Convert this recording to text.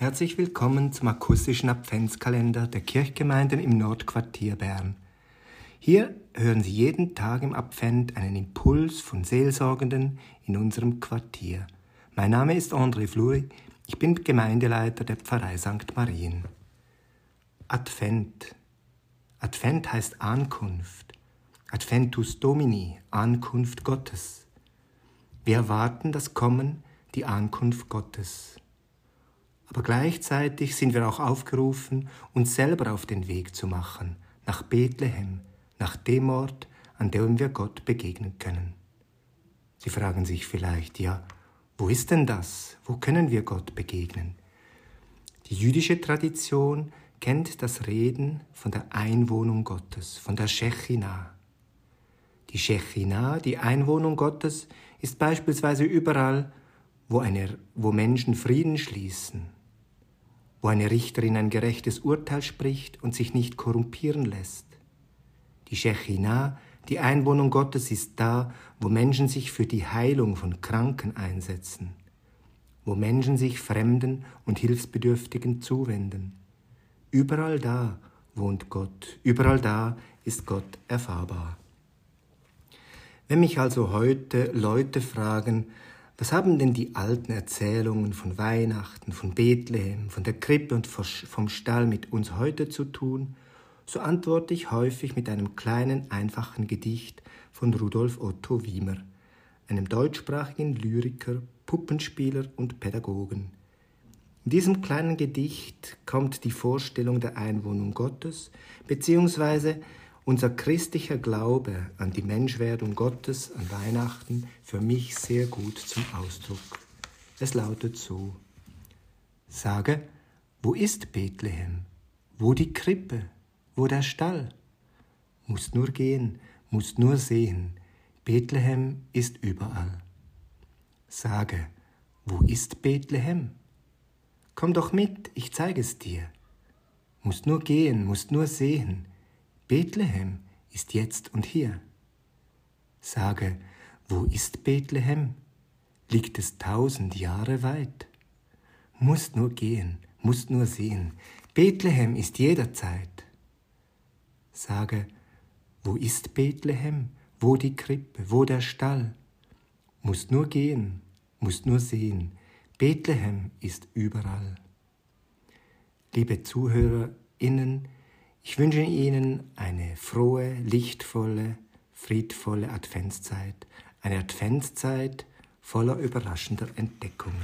Herzlich willkommen zum akustischen Adventskalender der Kirchgemeinden im Nordquartier Bern. Hier hören Sie jeden Tag im Advent einen Impuls von Seelsorgenden in unserem Quartier. Mein Name ist André Fluri, ich bin Gemeindeleiter der Pfarrei St. Marien. Advent. Advent heißt Ankunft. Adventus Domini, Ankunft Gottes. Wir erwarten das Kommen, die Ankunft Gottes. Aber gleichzeitig sind wir auch aufgerufen, uns selber auf den Weg zu machen, nach Bethlehem, nach dem Ort, an dem wir Gott begegnen können. Sie fragen sich vielleicht, ja, wo ist denn das? Wo können wir Gott begegnen? Die jüdische Tradition kennt das Reden von der Einwohnung Gottes, von der Shechinah. Die Shechinah, die Einwohnung Gottes, ist beispielsweise überall, wo, eine, wo Menschen Frieden schließen, wo eine Richterin ein gerechtes Urteil spricht und sich nicht korrumpieren lässt. Die Shechinah, die Einwohnung Gottes, ist da, wo Menschen sich für die Heilung von Kranken einsetzen, wo Menschen sich Fremden und Hilfsbedürftigen zuwenden. Überall da wohnt Gott, überall da ist Gott erfahrbar. Wenn mich also heute Leute fragen, was haben denn die alten Erzählungen von Weihnachten, von Bethlehem, von der Krippe und vom Stall mit uns heute zu tun, so antworte ich häufig mit einem kleinen, einfachen Gedicht von Rudolf Otto Wiemer, einem deutschsprachigen Lyriker, Puppenspieler und Pädagogen. In diesem kleinen Gedicht kommt die Vorstellung der Einwohnung Gottes bzw. unser christlicher Glaube an die Menschwerdung Gottes an Weihnachten für mich sehr gut zum Ausdruck. Es lautet so: Sage, wo ist Bethlehem? Wo die Krippe? Wo der Stall? Musst nur gehen, musst nur sehen. Bethlehem ist überall. Sage, wo ist Bethlehem? Komm doch mit, ich zeige es dir. Musst nur gehen, musst nur sehen. Bethlehem ist jetzt und hier. Sage, wo ist Bethlehem? Liegt es tausend Jahre weit? Musst nur gehen, musst nur sehen. Bethlehem ist jederzeit. Sage, wo ist Bethlehem? Wo die Krippe? Wo der Stall? Musst nur gehen, musst nur sehen. Bethlehem ist überall. Liebe ZuhörerInnen, ich wünsche Ihnen eine frohe, lichtvolle, friedvolle Adventszeit. Eine Adventszeit voller überraschender Entdeckungen.